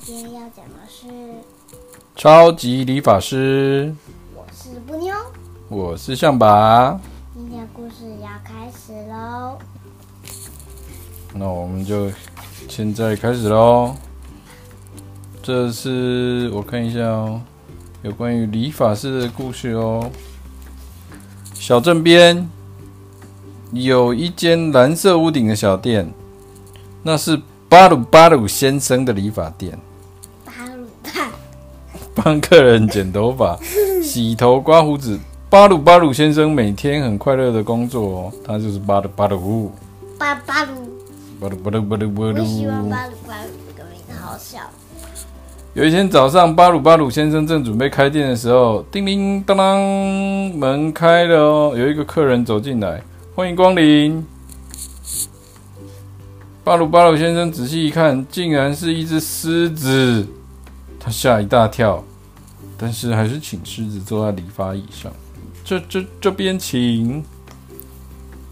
今天要讲的是超级理发师。我是布妞，我是象拔。今天故事要开始喽。那我们就现在开始喽。这是我看一下哦，有关于理发师的故事哦。小镇边有一间蓝色屋顶的小店，那是巴鲁巴鲁先生的理发店。巴鲁巴，帮客人剪头发、洗头、刮胡子。巴鲁巴鲁先生每天很快乐的工作哦，他就是巴鲁巴鲁。巴巴鲁，巴鲁巴鲁巴鲁巴鲁。我喜欢巴鲁巴鲁这个名字，好笑。有一天早上，巴鲁巴鲁先生正准备开店的时候，叮铃当当，门开了哦，有一个客人走进来，欢迎光临。巴鲁巴鲁先生仔细一看，竟然是一只狮子，他吓一大跳，但是还是请狮子坐在理发椅上。这这这边请。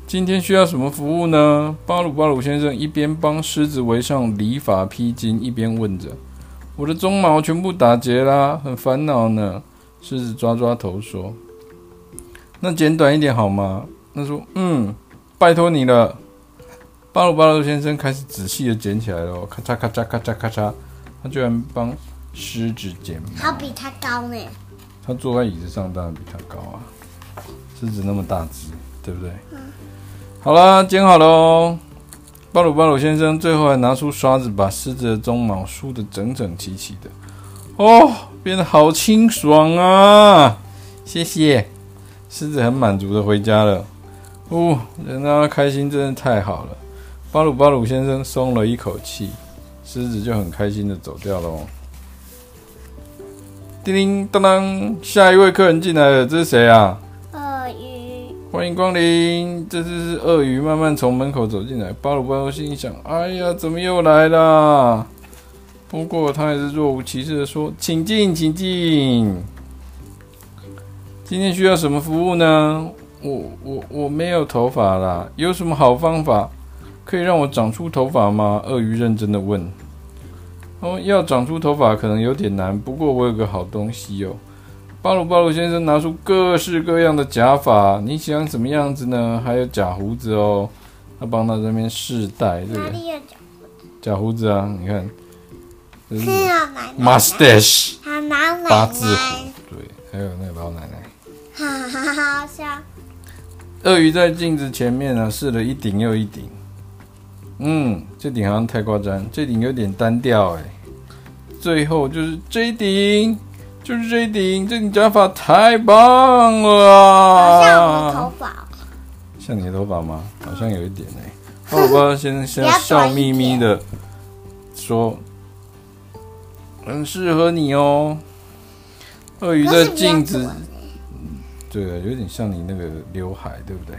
今天需要什么服务呢？巴鲁巴鲁先生一边帮狮子围上理发披巾，一边问着。我的鬃毛全部打结啦，很烦恼呢。狮子抓抓头说：“那剪短一点好吗？”他说：“嗯，拜托你了。”巴鲁巴鲁先生开始仔细的捡起来了，咔嚓咔嚓咔嚓咔嚓，他居然帮狮子剪毛。他比他高呢。他坐在椅子上，当然比他高啊。狮子那么大只，对不对？嗯。好啦，剪好喽。巴鲁巴鲁先生最后还拿出刷子，把狮子的鬃毛梳得整整齐齐的。哦，变得好清爽啊！谢谢，狮子很满足的回家了。哦，人让他开心真的太好了。巴鲁巴鲁先生松了一口气，狮子就很开心的走掉了。叮叮当当，下一位客人进来了，这是谁啊？鳄鱼欢迎光临！这只是鳄鱼，慢慢从门口走进来。巴鲁巴鲁心想：“哎呀，怎么又来啦？”不过他还是若无其事的说：“请进，请进。今天需要什么服务呢？我我我没有头发啦，有什么好方法可以让我长出头发吗？”鳄鱼认真的问。哦，要长出头发可能有点难，不过我有个好东西哦。巴鲁巴鲁先生拿出各式各样的假发，你想什么样子呢？还有假胡子哦，他帮他这边试戴，对不对？假胡子啊，你看，这是 mustache，八字胡，对，还有那个老奶奶，哈哈哈，好笑。鳄鱼在镜子前面呢，试了一顶又一顶，嗯，这顶好像太夸张，这顶有点单调哎，最后就是这一顶。就是这一顶，这顶假发太棒了！像我的头发，像你的头发吗？好像有一点哎。巴鲁巴鲁先生先笑眯眯的说：“很适合你哦。”鳄鱼的镜子，对，有点像你那个刘海，对不对？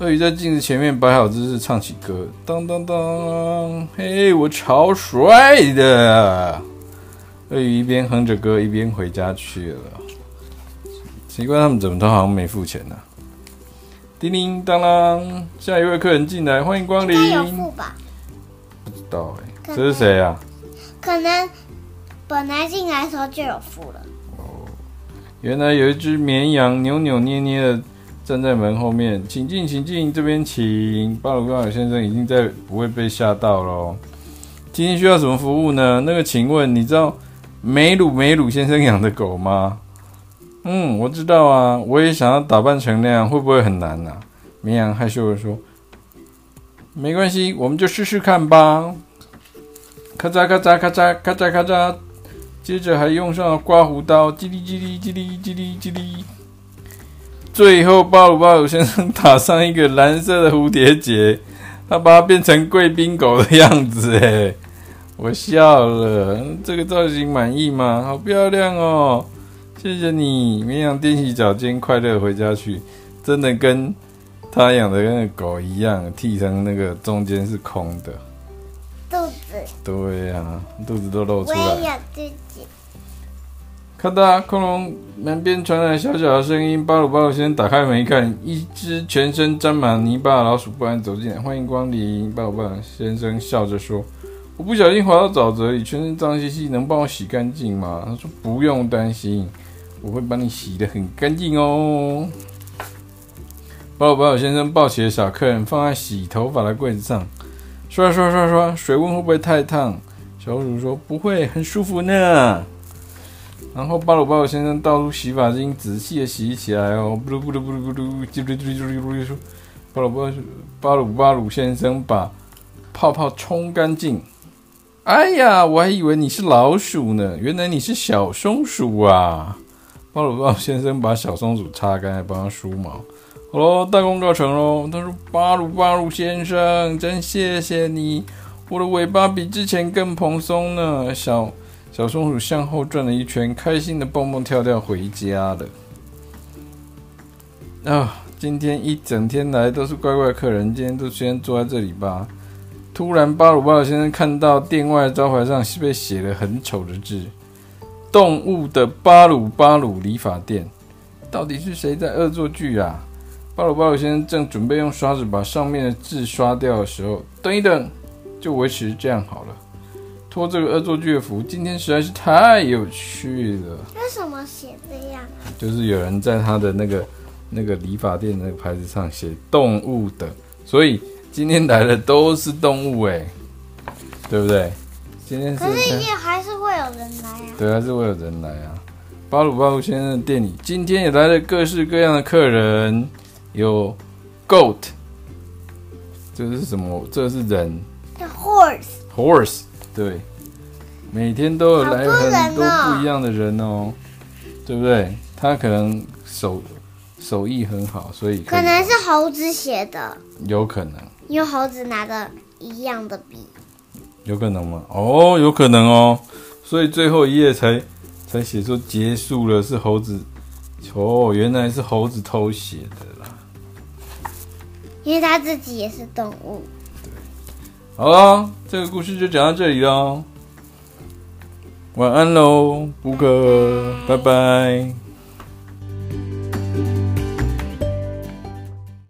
鳄鱼在镜子前面摆好姿势，唱起歌：当当当，嘿，我超帅的。鳄鱼一边哼着歌，一边回家去了。奇怪，他们怎么都好像没付钱呢、啊？叮铃当啷，下一位客人进来，欢迎光临。应该有付吧？不知道哎、欸，这是谁啊？可能本来进来的时候就有付了。哦，原来有一只绵羊扭扭捏捏的站在门后面，请进，请进，这边请。巴鲁巴鲁先生已经在不会被吓到喽。今天需要什么服务呢？那个，请问你知道？梅鲁梅鲁先生养的狗吗？嗯，我知道啊，我也想要打扮成那样，会不会很难呢、啊？绵羊害羞地说：“没关系，我们就试试看吧。”咔嚓咔嚓咔嚓咔嚓咔嚓，接着还用上了刮胡刀，叽哩叽哩叽哩叽哩叽哩。最后，巴鲁巴鲁先生打上一个蓝色的蝴蝶结，他把它变成贵宾狗的样子，哎。我笑了，这个造型满意吗？好漂亮哦！谢谢你，绵羊踮起脚尖，快乐回家去。真的跟他养的那个狗一样，剃成那个中间是空的肚子。对呀、啊，肚子都露出来。我也有自己。咔哒，恐龙门边传来小小的声音。巴鲁巴鲁先生打开门一看，一只全身沾满泥巴的老鼠不安走进来。欢迎光临，巴鲁巴鲁先生笑着说。我不小心滑到沼泽里，全身脏兮兮，能帮我洗干净吗？他说不用担心，我会帮你洗得很干净哦。巴鲁巴鲁先生抱起了小客人，放在洗头发的柜子上，刷刷刷刷，水温会不会太烫？小松鼠说不会，很舒服呢。然后巴鲁巴鲁先生倒入洗发精，仔细的洗起来哦，布鲁布鲁布鲁布鲁，叽哩哩哩哩哩，巴鲁巴鲁巴鲁巴鲁先生把泡泡冲干净。哎呀，我还以为你是老鼠呢，原来你是小松鼠啊！巴鲁巴鲁先生把小松鼠擦干，还帮它梳毛。好喽，大功告成喽。他说：“巴鲁巴鲁先生，真谢谢你，我的尾巴比之前更蓬松呢。”小。小松鼠向后转了一圈，开心的蹦蹦跳跳回家了。啊，今天一整天来都是乖乖客人，今天都先坐在这里吧。突然，巴鲁巴鲁先生看到店外招牌上是被写了很丑的字：“动物的巴鲁巴鲁理发店。”到底是谁在恶作剧啊？巴鲁巴鲁先生正准备用刷子把上面的字刷掉的时候，等一等，就维持这样好了。托这个恶作剧的福，今天实在是太有趣了。为什么写这样啊？就是有人在他的那个那个理发店的那个牌子上写“动物的”，所以今天来的都是动物哎，对不对？今天是可是也还是会有人来啊。对，还是会有人来啊。巴鲁巴鲁先生的店里今天也来了各式各样的客人，有 goat，这是什么？这是人。The horse。Horse。对，每天都有来很多不一样的人哦，对不对？他可能手手艺很好，所以可，可能是猴子写的，有可能，因为猴子拿的一样的笔，有可能吗？哦，有可能哦，所以最后一页才才写出结束了，是猴子哦，原来是猴子偷写的啦，因为他自己也是动物。好啦，这个故事就讲到这里喽。晚安喽，布克，拜拜。